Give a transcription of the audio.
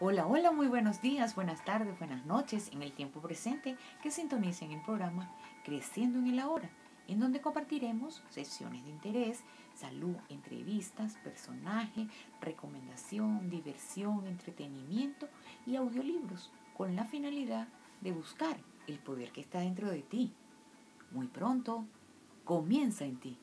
Hola, hola, muy buenos días, buenas tardes, buenas noches en el tiempo presente que sintonicen el programa Creciendo en el Ahora, en donde compartiremos sesiones de interés, salud, entrevistas, personaje, recomendación, diversión, entretenimiento y audiolibros con la finalidad de buscar el poder que está dentro de ti. Muy pronto, comienza en ti.